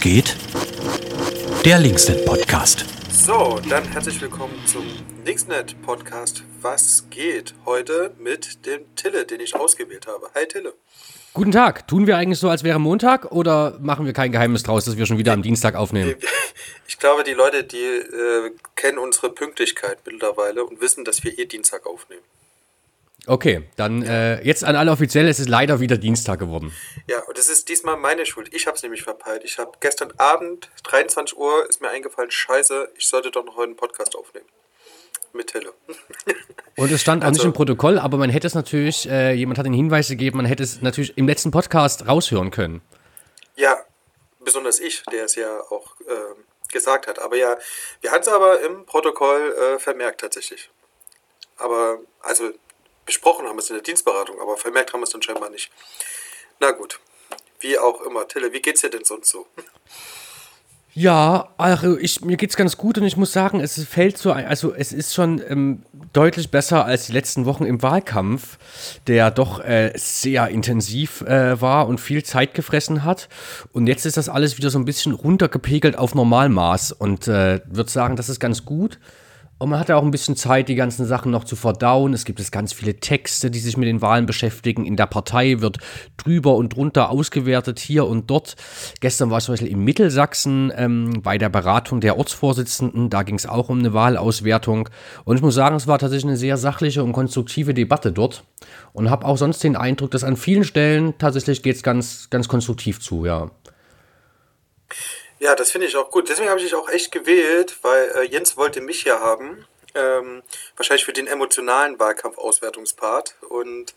Geht? Der Linksnet Podcast. So, dann herzlich willkommen zum Linksnet Podcast. Was geht? Heute mit dem Tille, den ich ausgewählt habe. Hi Tille. Guten Tag. Tun wir eigentlich so, als wäre Montag oder machen wir kein Geheimnis draus, dass wir schon wieder am Dienstag aufnehmen? Ich glaube, die Leute, die äh, kennen unsere Pünktlichkeit mittlerweile und wissen, dass wir eh Dienstag aufnehmen. Okay, dann äh, jetzt an alle offiziell, es ist leider wieder Dienstag geworden. Ja, und das ist diesmal meine Schuld. Ich habe es nämlich verpeilt. Ich habe gestern Abend, 23 Uhr, ist mir eingefallen, scheiße, ich sollte doch noch heute einen Podcast aufnehmen. Mit Tille. Und es stand auch Also- nicht im Protokoll, aber man hätte es natürlich, äh, jemand hat den Hinweis gegeben, man hätte es natürlich im letzten Podcast raushören können. Ja, besonders ich, der es ja auch ähm, gesagt hat. Aber ja, wir hatten es aber im Protokoll äh, vermerkt tatsächlich. Aber, also besprochen haben wir es in der Dienstberatung, aber vermerkt haben wir es dann scheinbar nicht. Na gut, wie auch immer. Tille, wie geht's dir denn sonst so? Ja, also ich, mir geht's ganz gut und ich muss sagen, es fällt so, also es ist schon ähm, deutlich besser als die letzten Wochen im Wahlkampf, der doch äh, sehr intensiv äh, war und viel Zeit gefressen hat. Und jetzt ist das alles wieder so ein bisschen runtergepegelt auf Normalmaß und äh, würde sagen, das ist ganz gut. Und man hat ja auch ein bisschen Zeit, die ganzen Sachen noch zu verdauen. Es gibt jetzt ganz viele Texte, die sich mit den Wahlen beschäftigen. In der Partei wird drüber und drunter ausgewertet, hier und dort. Gestern war ich zum Beispiel in Mittelsachsen ähm, bei der Beratung der Ortsvorsitzenden. Da ging es auch um eine Wahlauswertung. Und ich muss sagen, es war tatsächlich eine sehr sachliche und konstruktive Debatte dort. Und habe auch sonst den Eindruck, dass an vielen Stellen tatsächlich geht es ganz, ganz konstruktiv zu, ja. Ja, das finde ich auch gut. Deswegen habe ich dich auch echt gewählt, weil äh, Jens wollte mich ja haben. Ähm, wahrscheinlich für den emotionalen Wahlkampfauswertungspart. Und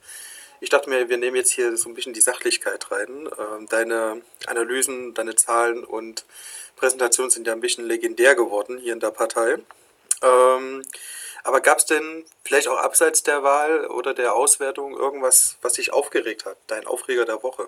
ich dachte mir, wir nehmen jetzt hier so ein bisschen die Sachlichkeit rein. Ähm, deine Analysen, deine Zahlen und Präsentationen sind ja ein bisschen legendär geworden hier in der Partei. Ähm, aber gab es denn vielleicht auch abseits der Wahl oder der Auswertung irgendwas, was dich aufgeregt hat? Dein Aufreger der Woche?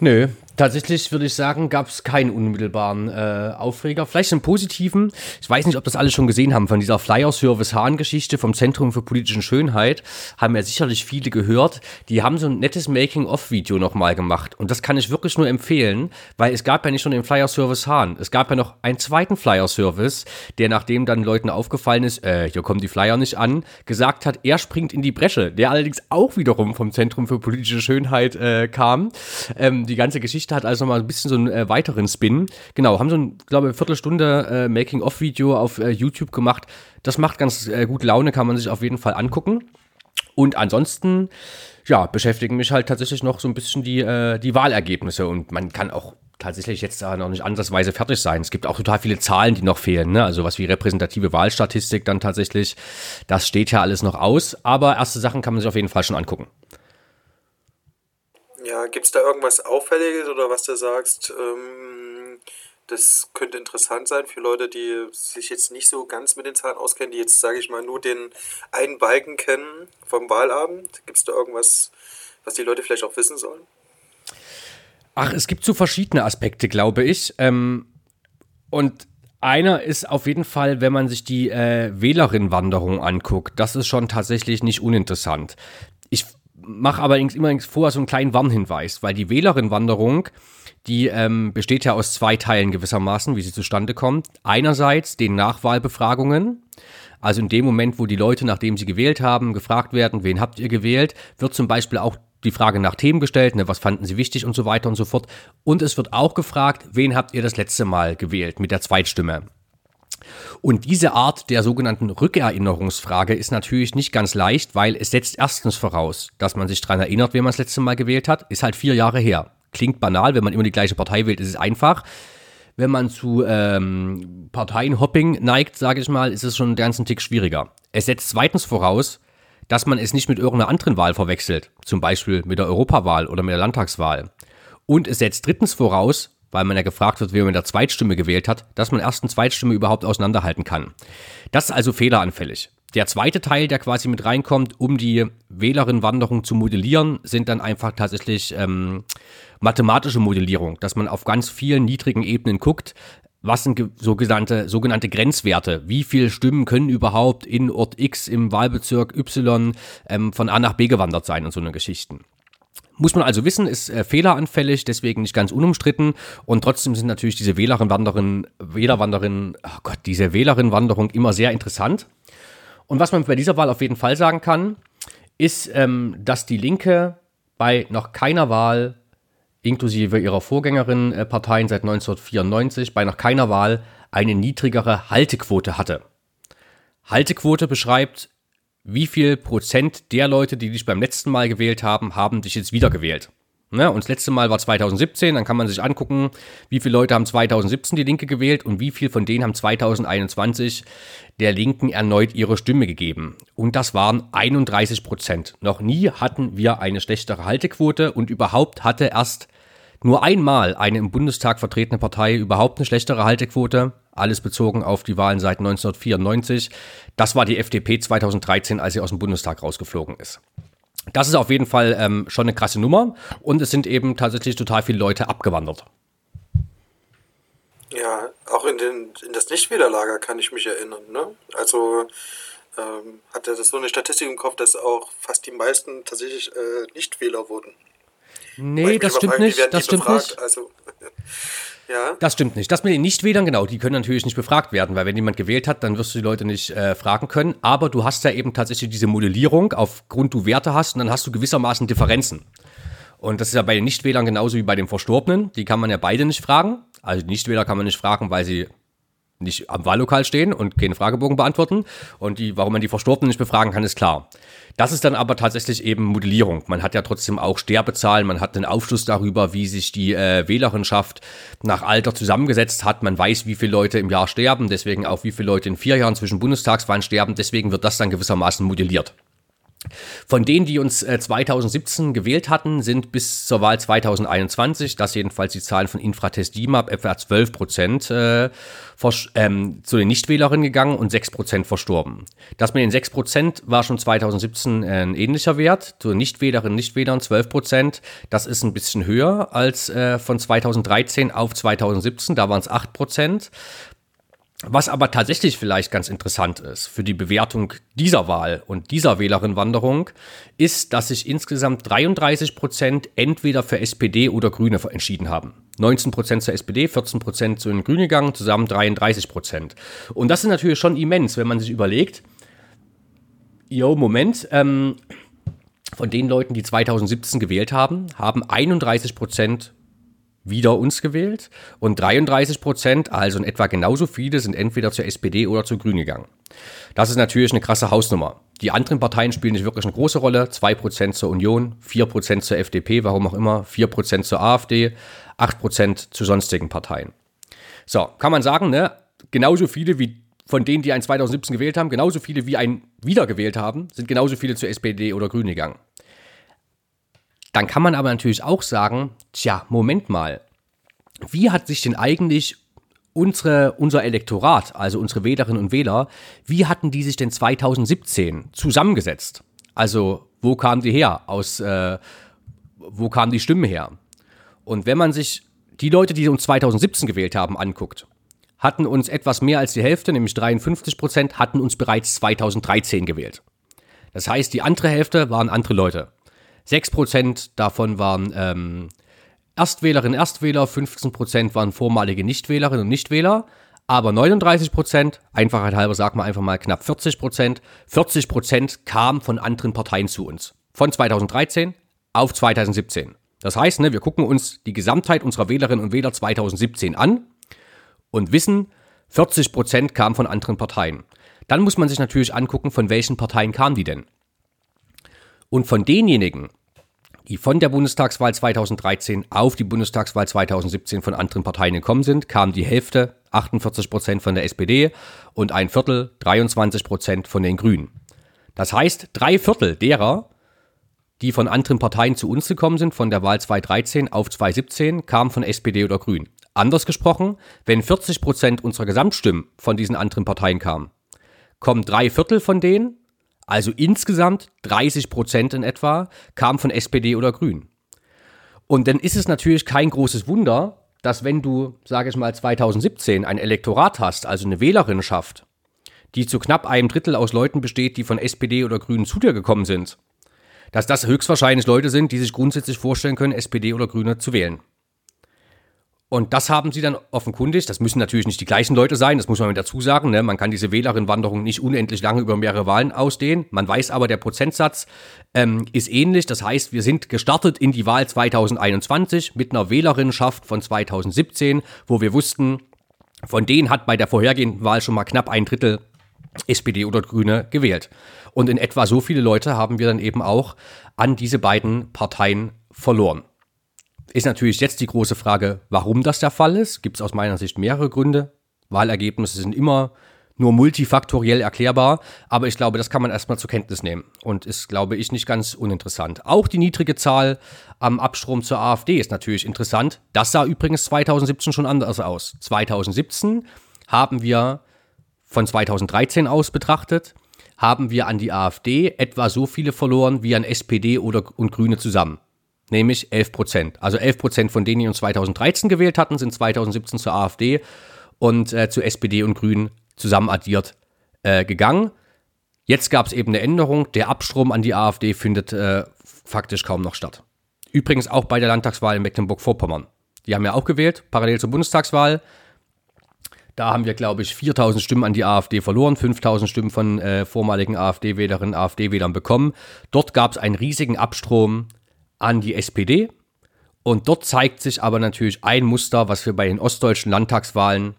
Nö, tatsächlich würde ich sagen, gab es keinen unmittelbaren äh, Aufreger. Vielleicht einen positiven. Ich weiß nicht, ob das alle schon gesehen haben von dieser Flyer-Service-Hahn-Geschichte vom Zentrum für politische Schönheit. Haben ja sicherlich viele gehört. Die haben so ein nettes Making-of-Video nochmal gemacht. Und das kann ich wirklich nur empfehlen, weil es gab ja nicht schon den Flyer-Service Hahn. Es gab ja noch einen zweiten Flyer-Service, der nachdem dann Leuten aufgefallen ist, äh, hier kommen die Flyer nicht an, gesagt hat, er springt in die Bresche. Der allerdings auch wiederum vom Zentrum für politische Schönheit äh, kam. Ähm, die ganze Geschichte hat also mal ein bisschen so einen äh, weiteren Spin. Genau, haben so ein, glaube ich, Viertelstunde äh, Making-of-Video auf äh, YouTube gemacht. Das macht ganz äh, gut Laune, kann man sich auf jeden Fall angucken. Und ansonsten, ja, beschäftigen mich halt tatsächlich noch so ein bisschen die, äh, die Wahlergebnisse. Und man kann auch tatsächlich jetzt da noch nicht ansatzweise fertig sein. Es gibt auch total viele Zahlen, die noch fehlen. Ne? Also was wie repräsentative Wahlstatistik dann tatsächlich, das steht ja alles noch aus. Aber erste Sachen kann man sich auf jeden Fall schon angucken. Ja, gibt es da irgendwas Auffälliges oder was du sagst, ähm, das könnte interessant sein für Leute, die sich jetzt nicht so ganz mit den Zahlen auskennen, die jetzt, sage ich mal, nur den einen Balken kennen vom Wahlabend? Gibt es da irgendwas, was die Leute vielleicht auch wissen sollen? Ach, es gibt so verschiedene Aspekte, glaube ich. Ähm, und einer ist auf jeden Fall, wenn man sich die äh, Wählerinnenwanderung anguckt, das ist schon tatsächlich nicht uninteressant. Mache aber immer vorher so einen kleinen Warnhinweis, weil die Wählerinnenwanderung, die ähm, besteht ja aus zwei Teilen gewissermaßen, wie sie zustande kommt. Einerseits den Nachwahlbefragungen, also in dem Moment, wo die Leute, nachdem sie gewählt haben, gefragt werden, wen habt ihr gewählt, wird zum Beispiel auch die Frage nach Themen gestellt, ne, was fanden sie wichtig und so weiter und so fort. Und es wird auch gefragt, wen habt ihr das letzte Mal gewählt mit der Zweitstimme. Und diese Art der sogenannten Rückerinnerungsfrage ist natürlich nicht ganz leicht, weil es setzt erstens voraus, dass man sich daran erinnert, wen man das letzte Mal gewählt hat. Ist halt vier Jahre her. Klingt banal, wenn man immer die gleiche Partei wählt, ist es einfach. Wenn man zu ähm, Parteienhopping neigt, sage ich mal, ist es schon einen ganzen Tick schwieriger. Es setzt zweitens voraus, dass man es nicht mit irgendeiner anderen Wahl verwechselt, zum Beispiel mit der Europawahl oder mit der Landtagswahl. Und es setzt drittens voraus, weil man ja gefragt wird, wer man der Zweitstimme gewählt hat, dass man erst eine Zweitstimme überhaupt auseinanderhalten kann. Das ist also fehleranfällig. Der zweite Teil, der quasi mit reinkommt, um die Wählerinnenwanderung zu modellieren, sind dann einfach tatsächlich ähm, mathematische Modellierung, dass man auf ganz vielen niedrigen Ebenen guckt, was sind ge- sogenannte, sogenannte Grenzwerte? Wie viele Stimmen können überhaupt in Ort X im Wahlbezirk Y ähm, von A nach B gewandert sein und so eine Geschichten? Muss man also wissen, ist äh, fehleranfällig, deswegen nicht ganz unumstritten. Und trotzdem sind natürlich diese Wählerin-Wanderin, Wählerwanderin, oh Gott, diese Wählerin-Wanderung immer sehr interessant. Und was man bei dieser Wahl auf jeden Fall sagen kann, ist, ähm, dass die Linke bei noch keiner Wahl, inklusive ihrer Vorgängerin-Parteien äh, seit 1994, bei noch keiner Wahl eine niedrigere Haltequote hatte. Haltequote beschreibt, wie viel Prozent der Leute, die dich beim letzten Mal gewählt haben, haben dich jetzt wieder gewählt. Ne? Und das letzte Mal war 2017, dann kann man sich angucken, wie viele Leute haben 2017 die Linke gewählt und wie viel von denen haben 2021 der Linken erneut ihre Stimme gegeben. Und das waren 31 Prozent. Noch nie hatten wir eine schlechtere Haltequote und überhaupt hatte erst nur einmal eine im Bundestag vertretene Partei überhaupt eine schlechtere Haltequote alles bezogen auf die Wahlen seit 1994. Das war die FDP 2013, als sie aus dem Bundestag rausgeflogen ist. Das ist auf jeden Fall ähm, schon eine krasse Nummer und es sind eben tatsächlich total viele Leute abgewandert. Ja, auch in, den, in das Nichtwählerlager kann ich mich erinnern. Ne? Also ähm, hat er das so eine Statistik im Kopf, dass auch fast die meisten tatsächlich äh, Nichtwähler wurden. Nee, das stimmt nicht. Das stimmt befragt. nicht. Also, ja. Das stimmt nicht. Das mit den Nichtwählern, genau, die können natürlich nicht befragt werden, weil wenn jemand gewählt hat, dann wirst du die Leute nicht äh, fragen können. Aber du hast ja eben tatsächlich diese Modellierung, aufgrund du Werte hast und dann hast du gewissermaßen Differenzen. Und das ist ja bei den Nichtwählern genauso wie bei den Verstorbenen. Die kann man ja beide nicht fragen. Also die Nichtwähler kann man nicht fragen, weil sie nicht am Wahllokal stehen und keinen Fragebogen beantworten. Und die, warum man die Verstorbenen nicht befragen kann, ist klar. Das ist dann aber tatsächlich eben Modellierung. Man hat ja trotzdem auch Sterbezahlen, man hat einen Aufschluss darüber, wie sich die äh, Wählerinschaft nach Alter zusammengesetzt hat. Man weiß, wie viele Leute im Jahr sterben, deswegen auch wie viele Leute in vier Jahren zwischen Bundestagswahlen sterben. Deswegen wird das dann gewissermaßen modelliert. Von denen, die uns 2017 äh, gewählt hatten, sind bis zur Wahl 2021, das jedenfalls die Zahlen von Infratest DIMAP, etwa 12 Prozent äh, ähm, zu den Nichtwählerinnen gegangen und 6 Prozent verstorben. Das mit den 6 Prozent war schon 2017 äh, ein ähnlicher Wert. Zu Nichtwählerinnen und Nichtwählern 12 Prozent. Das ist ein bisschen höher als äh, von 2013 auf 2017. Da waren es 8 Prozent. Was aber tatsächlich vielleicht ganz interessant ist für die Bewertung dieser Wahl und dieser Wählerinwanderung, ist, dass sich insgesamt 33 Prozent entweder für SPD oder Grüne entschieden haben. 19 Prozent zur SPD, 14 Prozent zu den Grünen gegangen, zusammen 33 Prozent. Und das ist natürlich schon immens, wenn man sich überlegt, jo, Moment, ähm, von den Leuten, die 2017 gewählt haben, haben 31 Prozent wieder uns gewählt und 33 Prozent, also in etwa genauso viele, sind entweder zur SPD oder zu Grün gegangen. Das ist natürlich eine krasse Hausnummer. Die anderen Parteien spielen nicht wirklich eine große Rolle. 2% zur Union, 4% zur FDP, warum auch immer, 4% zur AfD, 8% zu sonstigen Parteien. So, kann man sagen, ne? genauso viele wie von denen, die einen 2017 gewählt haben, genauso viele wie einen wiedergewählt haben, sind genauso viele zur SPD oder Grün gegangen. Dann kann man aber natürlich auch sagen, tja, Moment mal, wie hat sich denn eigentlich unsere, unser Elektorat, also unsere Wählerinnen und Wähler, wie hatten die sich denn 2017 zusammengesetzt? Also wo kamen die her? Aus äh, wo kamen die Stimmen her? Und wenn man sich die Leute, die uns 2017 gewählt haben, anguckt, hatten uns etwas mehr als die Hälfte, nämlich 53 Prozent, hatten uns bereits 2013 gewählt. Das heißt, die andere Hälfte waren andere Leute. 6% davon waren ähm, Erstwählerinnen, Erstwähler, 15% waren vormalige Nichtwählerinnen und Nichtwähler, aber 39%, Einfachheit halber sagen wir einfach mal knapp 40%, 40% kamen von anderen Parteien zu uns. Von 2013 auf 2017. Das heißt, ne, wir gucken uns die Gesamtheit unserer Wählerinnen und Wähler 2017 an und wissen, 40% kamen von anderen Parteien. Dann muss man sich natürlich angucken, von welchen Parteien kamen die denn. Und von denjenigen, die von der Bundestagswahl 2013 auf die Bundestagswahl 2017 von anderen Parteien gekommen sind, kam die Hälfte, 48 Prozent von der SPD und ein Viertel, 23 Prozent von den Grünen. Das heißt, drei Viertel derer, die von anderen Parteien zu uns gekommen sind, von der Wahl 2013 auf 2017, kamen von SPD oder Grünen. Anders gesprochen, wenn 40 Prozent unserer Gesamtstimmen von diesen anderen Parteien kamen, kommen drei Viertel von denen also insgesamt 30 Prozent in etwa, kamen von SPD oder Grün. Und dann ist es natürlich kein großes Wunder, dass wenn du, sage ich mal, 2017 ein Elektorat hast, also eine Wählerinnenschaft, die zu knapp einem Drittel aus Leuten besteht, die von SPD oder Grünen zu dir gekommen sind, dass das höchstwahrscheinlich Leute sind, die sich grundsätzlich vorstellen können, SPD oder Grüne zu wählen. Und das haben sie dann offenkundig. Das müssen natürlich nicht die gleichen Leute sein, das muss man dazu sagen. Ne? Man kann diese Wählerinnenwanderung nicht unendlich lange über mehrere Wahlen ausdehnen. Man weiß aber, der Prozentsatz ähm, ist ähnlich. Das heißt, wir sind gestartet in die Wahl 2021 mit einer Wählerinnenschaft von 2017, wo wir wussten, von denen hat bei der vorhergehenden Wahl schon mal knapp ein Drittel SPD oder Grüne gewählt. Und in etwa so viele Leute haben wir dann eben auch an diese beiden Parteien verloren. Ist natürlich jetzt die große Frage, warum das der Fall ist. Gibt es aus meiner Sicht mehrere Gründe. Wahlergebnisse sind immer nur multifaktoriell erklärbar, aber ich glaube, das kann man erstmal zur Kenntnis nehmen und ist, glaube ich, nicht ganz uninteressant. Auch die niedrige Zahl am Abstrom zur AfD ist natürlich interessant. Das sah übrigens 2017 schon anders aus. 2017 haben wir von 2013 aus betrachtet, haben wir an die AfD etwa so viele verloren wie an SPD oder und Grüne zusammen nämlich 11 Prozent. Also 11 Prozent von denen, die uns 2013 gewählt hatten, sind 2017 zur AfD und äh, zu SPD und Grünen zusammen addiert äh, gegangen. Jetzt gab es eben eine Änderung. Der Abstrom an die AfD findet äh, faktisch kaum noch statt. Übrigens auch bei der Landtagswahl in Mecklenburg-Vorpommern. Die haben ja auch gewählt, parallel zur Bundestagswahl. Da haben wir, glaube ich, 4000 Stimmen an die AfD verloren, 5000 Stimmen von äh, vormaligen AfD-Wählerinnen, AfD-Wählern bekommen. Dort gab es einen riesigen Abstrom an die SPD. Und dort zeigt sich aber natürlich ein Muster, was wir bei den ostdeutschen Landtagswahlen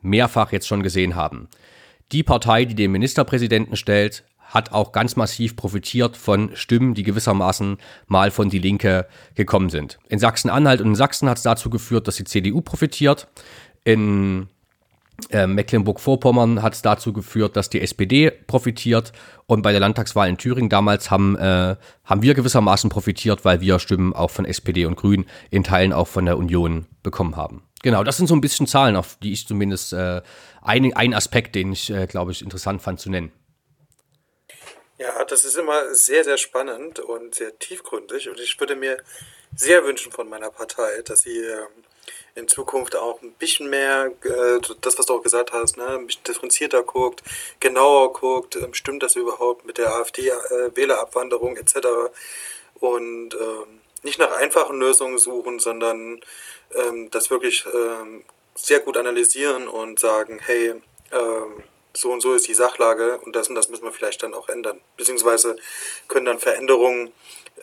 mehrfach jetzt schon gesehen haben. Die Partei, die den Ministerpräsidenten stellt, hat auch ganz massiv profitiert von Stimmen, die gewissermaßen mal von die Linke gekommen sind. In Sachsen-Anhalt und in Sachsen hat es dazu geführt, dass die CDU profitiert. In äh, Mecklenburg-Vorpommern hat es dazu geführt, dass die SPD profitiert und bei der Landtagswahl in Thüringen damals haben, äh, haben wir gewissermaßen profitiert, weil wir Stimmen auch von SPD und Grünen in Teilen auch von der Union bekommen haben. Genau, das sind so ein bisschen Zahlen, auf die ich zumindest äh, ein, ein Aspekt, den ich, äh, glaube ich, interessant fand zu nennen. Ja, das ist immer sehr, sehr spannend und sehr tiefgründig und ich würde mir sehr wünschen von meiner Partei, dass sie ähm, in Zukunft auch ein bisschen mehr, äh, das was du auch gesagt hast, ne, ein bisschen differenzierter guckt, genauer guckt, äh, stimmt das überhaupt mit der AfD-Wählerabwanderung äh, etc. Und ähm, nicht nach einfachen Lösungen suchen, sondern ähm, das wirklich ähm, sehr gut analysieren und sagen, hey, ähm, so und so ist die Sachlage und das und das müssen wir vielleicht dann auch ändern. Beziehungsweise können dann Veränderungen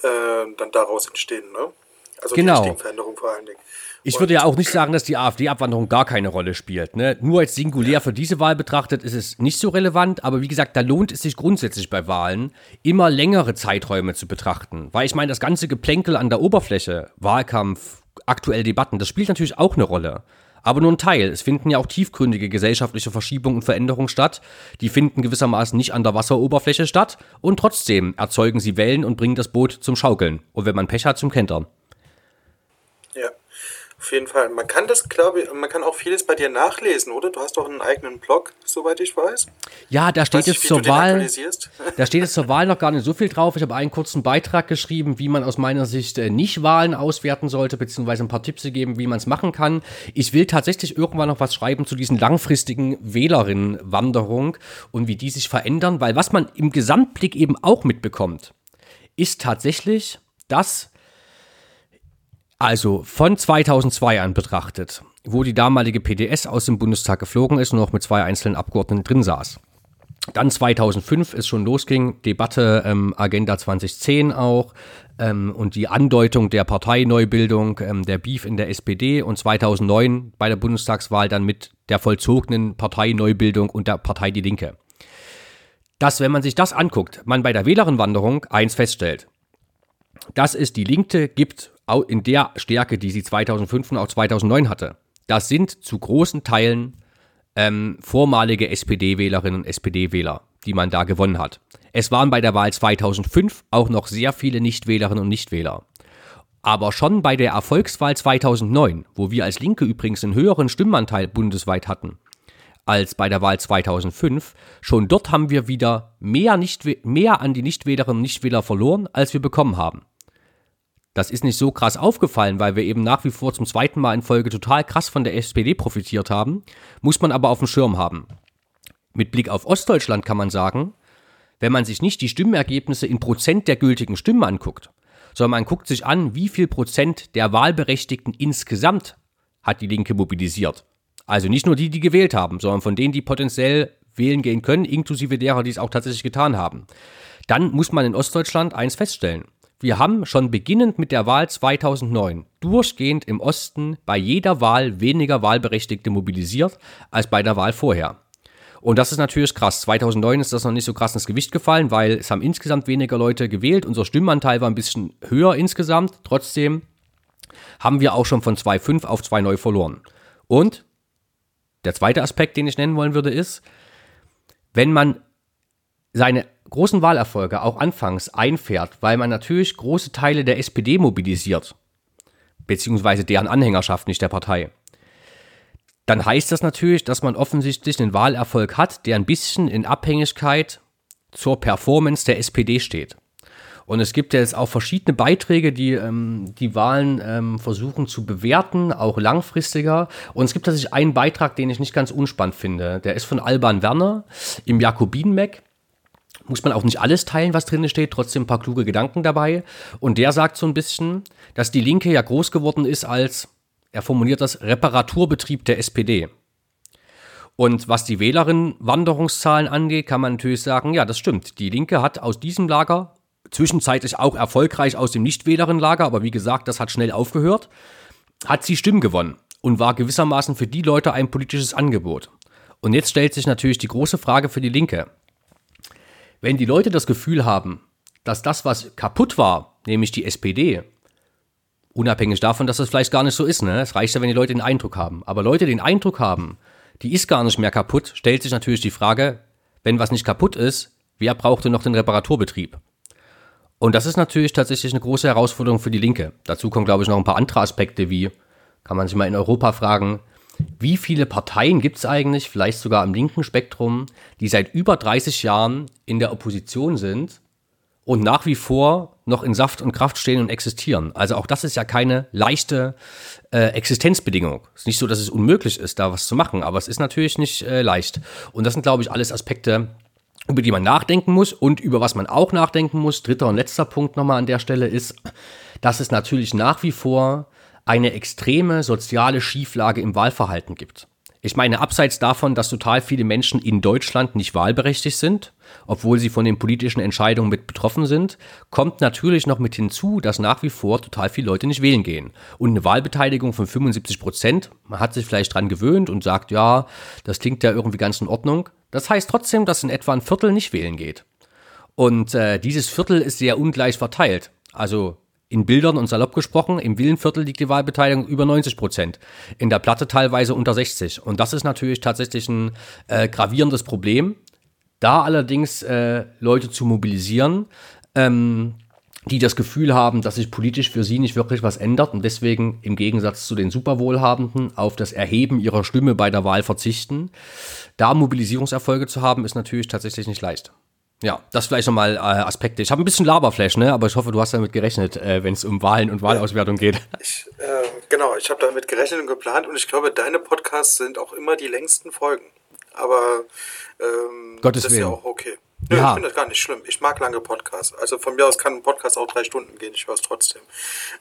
äh, dann daraus entstehen. Ne? Also genau. die Veränderung vor allen Dingen. Ich würde ja auch nicht sagen, dass die AfD-Abwanderung gar keine Rolle spielt. Ne? Nur als singulär für diese Wahl betrachtet ist es nicht so relevant, aber wie gesagt, da lohnt es sich grundsätzlich bei Wahlen, immer längere Zeiträume zu betrachten. Weil ich meine, das ganze Geplänkel an der Oberfläche, Wahlkampf, aktuelle Debatten, das spielt natürlich auch eine Rolle. Aber nur ein Teil. Es finden ja auch tiefgründige gesellschaftliche Verschiebungen und Veränderungen statt. Die finden gewissermaßen nicht an der Wasseroberfläche statt und trotzdem erzeugen sie Wellen und bringen das Boot zum Schaukeln. Und wenn man Pech hat, zum Kentern. Auf jeden Fall. Man kann das, glaube ich, man kann auch vieles bei dir nachlesen, oder? Du hast doch einen eigenen Blog, soweit ich weiß. Ja, da steht jetzt zur Wahl. Da steht jetzt zur Wahl noch gar nicht so viel drauf. Ich habe einen kurzen Beitrag geschrieben, wie man aus meiner Sicht äh, nicht Wahlen auswerten sollte, beziehungsweise ein paar Tipps gegeben, wie man es machen kann. Ich will tatsächlich irgendwann noch was schreiben zu diesen langfristigen Wählerinnenwanderung und wie die sich verändern, weil was man im Gesamtblick eben auch mitbekommt, ist tatsächlich, dass also von 2002 an betrachtet, wo die damalige PDS aus dem Bundestag geflogen ist und noch mit zwei einzelnen Abgeordneten drin saß. Dann 2005 es schon losging, Debatte ähm, Agenda 2010 auch ähm, und die Andeutung der Parteineubildung, ähm, der Beef in der SPD und 2009 bei der Bundestagswahl dann mit der vollzogenen Parteineubildung und der Partei Die Linke. Dass, wenn man sich das anguckt, man bei der Wählerinnenwanderung eins feststellt. Dass es die Linke gibt in der Stärke, die sie 2005 und auch 2009 hatte. Das sind zu großen Teilen ähm, vormalige SPD-Wählerinnen und SPD-Wähler, die man da gewonnen hat. Es waren bei der Wahl 2005 auch noch sehr viele Nichtwählerinnen und Nichtwähler. Aber schon bei der Erfolgswahl 2009, wo wir als Linke übrigens einen höheren Stimmenanteil bundesweit hatten als bei der Wahl 2005, schon dort haben wir wieder mehr, nicht, mehr an die Nichtwählerinnen und Nichtwähler verloren, als wir bekommen haben. Das ist nicht so krass aufgefallen, weil wir eben nach wie vor zum zweiten Mal in Folge total krass von der SPD profitiert haben, muss man aber auf dem Schirm haben. Mit Blick auf Ostdeutschland kann man sagen, wenn man sich nicht die Stimmenergebnisse in Prozent der gültigen Stimmen anguckt, sondern man guckt sich an, wie viel Prozent der Wahlberechtigten insgesamt hat die Linke mobilisiert. Also nicht nur die, die gewählt haben, sondern von denen, die potenziell wählen gehen können, inklusive derer, die es auch tatsächlich getan haben. Dann muss man in Ostdeutschland eins feststellen. Wir haben schon beginnend mit der Wahl 2009 durchgehend im Osten bei jeder Wahl weniger Wahlberechtigte mobilisiert als bei der Wahl vorher. Und das ist natürlich krass. 2009 ist das noch nicht so krass ins Gewicht gefallen, weil es haben insgesamt weniger Leute gewählt. Unser Stimmenanteil war ein bisschen höher insgesamt. Trotzdem haben wir auch schon von 2,5 auf 2 neu verloren. Und der zweite Aspekt, den ich nennen wollen würde, ist, wenn man seine großen Wahlerfolge auch anfangs einfährt, weil man natürlich große Teile der SPD mobilisiert, beziehungsweise deren Anhängerschaft, nicht der Partei, dann heißt das natürlich, dass man offensichtlich einen Wahlerfolg hat, der ein bisschen in Abhängigkeit zur Performance der SPD steht. Und es gibt jetzt auch verschiedene Beiträge, die ähm, die Wahlen ähm, versuchen zu bewerten, auch langfristiger. Und es gibt tatsächlich einen Beitrag, den ich nicht ganz unspannend finde. Der ist von Alban Werner im Jakobin-Mac. Muss man auch nicht alles teilen, was drin steht, trotzdem ein paar kluge Gedanken dabei. Und der sagt so ein bisschen, dass die Linke ja groß geworden ist als er formuliert das Reparaturbetrieb der SPD. Und was die Wählerinnenwanderungszahlen angeht, kann man natürlich sagen, ja, das stimmt. Die Linke hat aus diesem Lager zwischenzeitlich auch erfolgreich aus dem Nicht-Wählerinnenlager, aber wie gesagt, das hat schnell aufgehört, hat sie Stimmen gewonnen und war gewissermaßen für die Leute ein politisches Angebot. Und jetzt stellt sich natürlich die große Frage für die Linke. Wenn die Leute das Gefühl haben, dass das, was kaputt war, nämlich die SPD, Unabhängig davon, dass das vielleicht gar nicht so ist. Ne? Es reicht ja, wenn die Leute den Eindruck haben. Aber Leute den Eindruck haben, die ist gar nicht mehr kaputt, stellt sich natürlich die Frage, wenn was nicht kaputt ist, wer braucht denn noch den Reparaturbetrieb? Und das ist natürlich tatsächlich eine große Herausforderung für die Linke. Dazu kommen, glaube ich, noch ein paar andere Aspekte, wie kann man sich mal in Europa fragen, wie viele Parteien gibt es eigentlich, vielleicht sogar im linken Spektrum, die seit über 30 Jahren in der Opposition sind und nach wie vor noch in Saft und Kraft stehen und existieren. Also auch das ist ja keine leichte äh, Existenzbedingung. Es ist nicht so, dass es unmöglich ist, da was zu machen, aber es ist natürlich nicht äh, leicht. Und das sind, glaube ich, alles Aspekte, über die man nachdenken muss und über was man auch nachdenken muss. Dritter und letzter Punkt nochmal an der Stelle ist, dass es natürlich nach wie vor eine extreme soziale Schieflage im Wahlverhalten gibt. Ich meine, abseits davon, dass total viele Menschen in Deutschland nicht wahlberechtigt sind, obwohl sie von den politischen Entscheidungen mit betroffen sind, kommt natürlich noch mit hinzu, dass nach wie vor total viele Leute nicht wählen gehen. Und eine Wahlbeteiligung von 75 Prozent, man hat sich vielleicht dran gewöhnt und sagt, ja, das klingt ja irgendwie ganz in Ordnung. Das heißt trotzdem, dass in etwa ein Viertel nicht wählen geht. Und äh, dieses Viertel ist sehr ungleich verteilt. Also in Bildern und salopp gesprochen, im Villenviertel liegt die Wahlbeteiligung über 90 Prozent. In der Platte teilweise unter 60. Und das ist natürlich tatsächlich ein äh, gravierendes Problem. Da allerdings äh, Leute zu mobilisieren, ähm, die das Gefühl haben, dass sich politisch für sie nicht wirklich was ändert und deswegen im Gegensatz zu den Superwohlhabenden auf das Erheben ihrer Stimme bei der Wahl verzichten, da Mobilisierungserfolge zu haben, ist natürlich tatsächlich nicht leicht. Ja, das vielleicht nochmal äh, Aspekte. Ich habe ein bisschen Laberflash, ne? aber ich hoffe, du hast damit gerechnet, äh, wenn es um Wahlen und Wahlauswertung geht. Ich, äh, genau, ich habe damit gerechnet und geplant und ich glaube, deine Podcasts sind auch immer die längsten Folgen. Aber ähm, Gottes das Willen. ist ja auch okay. Nö, Ja. Ich finde das gar nicht schlimm. Ich mag lange Podcasts. Also von mir aus kann ein Podcast auch drei Stunden gehen. Ich es trotzdem.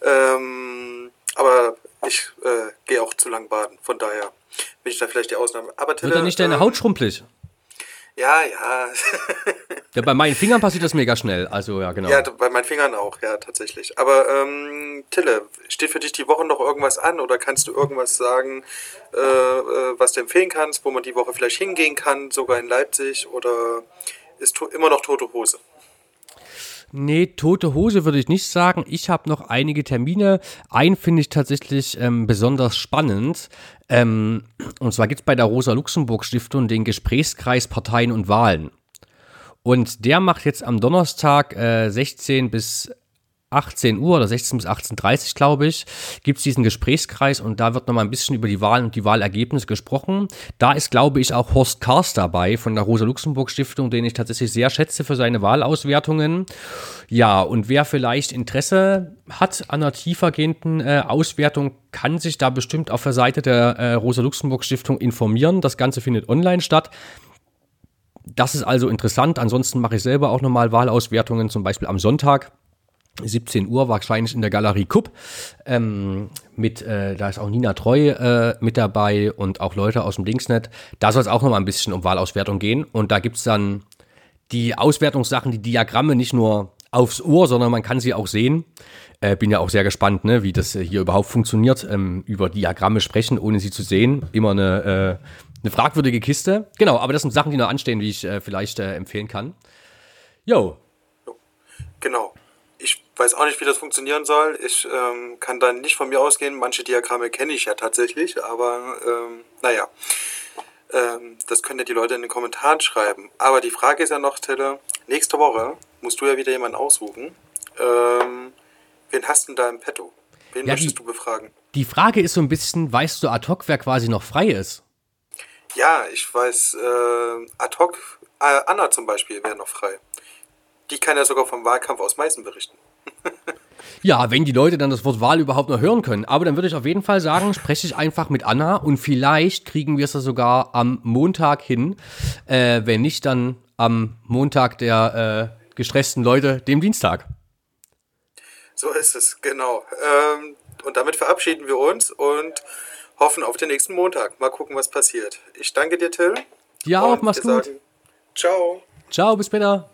Ähm, aber ich äh, gehe auch zu lang baden. Von daher bin ich da vielleicht die Ausnahme. Aber Wird Tille, da nicht deine ähm, Haut schrumpelig? Ja, ja. Ja, bei meinen Fingern passiert das mega schnell. Also ja, genau. Ja, bei meinen Fingern auch, ja, tatsächlich. Aber ähm, Tille, steht für dich die Woche noch irgendwas an oder kannst du irgendwas sagen, äh, äh, was du empfehlen kannst, wo man die Woche vielleicht hingehen kann, sogar in Leipzig oder ist immer noch tote Hose? Nee, tote Hose würde ich nicht sagen. Ich habe noch einige Termine. Einen finde ich tatsächlich ähm, besonders spannend. Ähm, und zwar gibt es bei der Rosa-Luxemburg-Stiftung den Gesprächskreis Parteien und Wahlen. Und der macht jetzt am Donnerstag äh, 16 bis 18 Uhr oder 16 bis 18.30 glaube ich, gibt es diesen Gesprächskreis und da wird nochmal ein bisschen über die Wahlen und die Wahlergebnisse gesprochen. Da ist, glaube ich, auch Horst Kars dabei von der Rosa-Luxemburg-Stiftung, den ich tatsächlich sehr schätze für seine Wahlauswertungen. Ja, und wer vielleicht Interesse hat an einer tiefergehenden äh, Auswertung, kann sich da bestimmt auf der Seite der äh, Rosa-Luxemburg-Stiftung informieren. Das Ganze findet online statt. das ist also interessant. Ansonsten mache ich selber auch nochmal Wahlauswertungen, zum Beispiel am Sonntag. 17 Uhr wahrscheinlich in der Galerie Kupp. Ähm, mit, äh, da ist auch Nina Treu äh, mit dabei und auch Leute aus dem Linksnet. Da soll es auch noch mal ein bisschen um Wahlauswertung gehen. Und da gibt es dann die Auswertungssachen, die Diagramme nicht nur aufs Ohr, sondern man kann sie auch sehen. Äh, bin ja auch sehr gespannt, ne, wie das hier überhaupt funktioniert. Ähm, über Diagramme sprechen, ohne sie zu sehen. Immer eine, äh, eine fragwürdige Kiste. Genau, aber das sind Sachen, die noch anstehen, die ich äh, vielleicht äh, empfehlen kann. Jo. Genau. Ich weiß auch nicht, wie das funktionieren soll. Ich ähm, kann da nicht von mir ausgehen. Manche Diagramme kenne ich ja tatsächlich, aber ähm, naja. Ähm, das können ja die Leute in den Kommentaren schreiben. Aber die Frage ist ja noch, Tille, nächste Woche musst du ja wieder jemanden aussuchen. Ähm, wen hast du denn da im Petto? Wen Ja, möchtest die- du befragen? Die Frage ist so ein bisschen, weißt du ad hoc, wer quasi noch frei ist? Ja, ich weiß, äh, ad hoc, äh, Anna zum Beispiel wäre noch frei. Die kann ja sogar vom Wahlkampf aus Meißen berichten. Ja, wenn die Leute dann das Wort Wahl überhaupt noch hören können. Aber dann würde ich auf jeden Fall sagen, spreche ich einfach mit Anna und vielleicht kriegen wir es ja sogar am Montag hin. Äh, wenn nicht, dann am Montag der äh, gestressten Leute, dem Dienstag. So ist es, genau. Ähm, und damit verabschieden wir uns und hoffen auf den nächsten Montag. Mal gucken, was passiert. Ich danke dir, Till. Ja, auch, mach's gut. Sagen, ciao. Ciao, bis später.